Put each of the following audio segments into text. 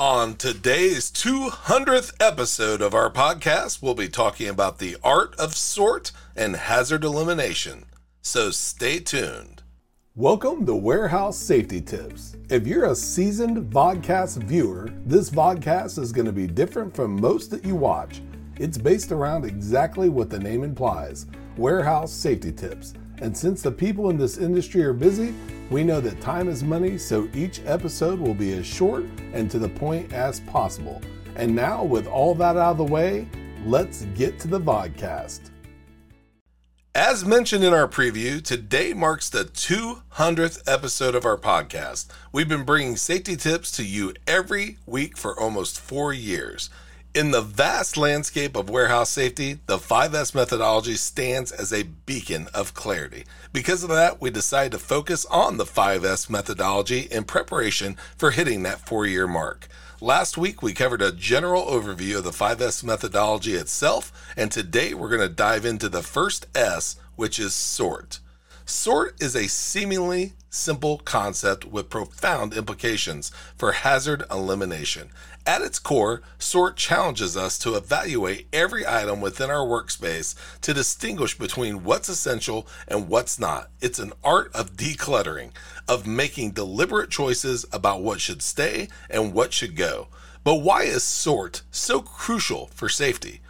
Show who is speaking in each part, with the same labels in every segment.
Speaker 1: On today's 200th episode of our podcast, we'll be talking about the art of sort and hazard elimination. So stay tuned.
Speaker 2: Welcome to Warehouse Safety Tips. If you're a seasoned vodcast viewer, this vodcast is going to be different from most that you watch. It's based around exactly what the name implies warehouse safety tips. And since the people in this industry are busy, we know that time is money, so each episode will be as short and to the point as possible. And now, with all that out of the way, let's get to the vodcast.
Speaker 1: As mentioned in our preview, today marks the 200th episode of our podcast. We've been bringing safety tips to you every week for almost four years. In the vast landscape of warehouse safety, the 5S methodology stands as a beacon of clarity. Because of that, we decided to focus on the 5S methodology in preparation for hitting that four year mark. Last week, we covered a general overview of the 5S methodology itself, and today we're going to dive into the first S, which is sort. Sort is a seemingly simple concept with profound implications for hazard elimination. At its core, sort challenges us to evaluate every item within our workspace to distinguish between what's essential and what's not. It's an art of decluttering, of making deliberate choices about what should stay and what should go. But why is sort so crucial for safety?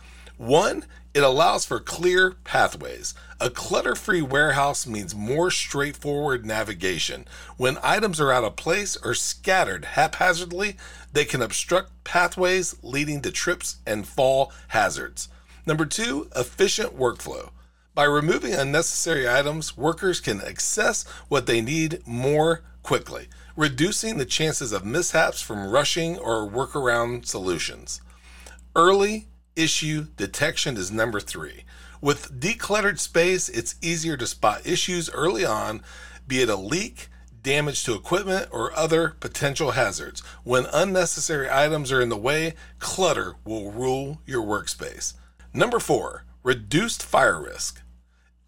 Speaker 1: One, it allows for clear pathways. A clutter free warehouse means more straightforward navigation. When items are out of place or scattered haphazardly, they can obstruct pathways leading to trips and fall hazards. Number two, efficient workflow. By removing unnecessary items, workers can access what they need more quickly, reducing the chances of mishaps from rushing or workaround solutions. Early issue detection is number three. With decluttered space, it's easier to spot issues early on, be it a leak, damage to equipment, or other potential hazards. When unnecessary items are in the way, clutter will rule your workspace. Number four, reduced fire risk.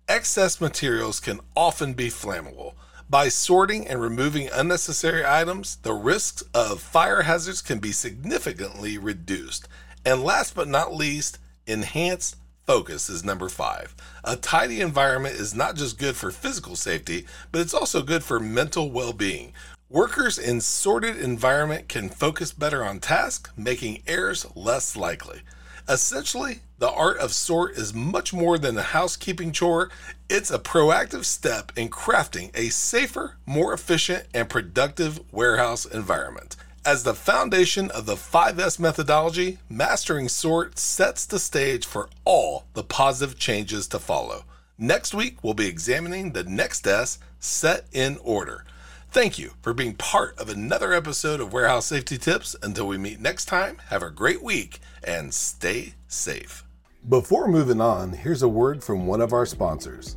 Speaker 1: Excess materials can often be flammable. By sorting and removing unnecessary items, the risks of fire hazards can be significantly reduced. And last but not least, enhanced focus is number five. A tidy environment is not just good for physical safety, but it's also good for mental well being. Workers in sorted environment can focus better on tasks, making errors less likely. Essentially, the art of sort is much more than a housekeeping chore. It's a proactive step in crafting a safer, more efficient, and productive warehouse environment. As the foundation of the 5S methodology, mastering sort sets the stage for all the positive changes to follow. Next week, we'll be examining the next S, set in order. Thank you for being part of another episode of Warehouse Safety Tips. Until we meet next time, have a great week and stay safe.
Speaker 2: Before moving on, here's a word from one of our sponsors.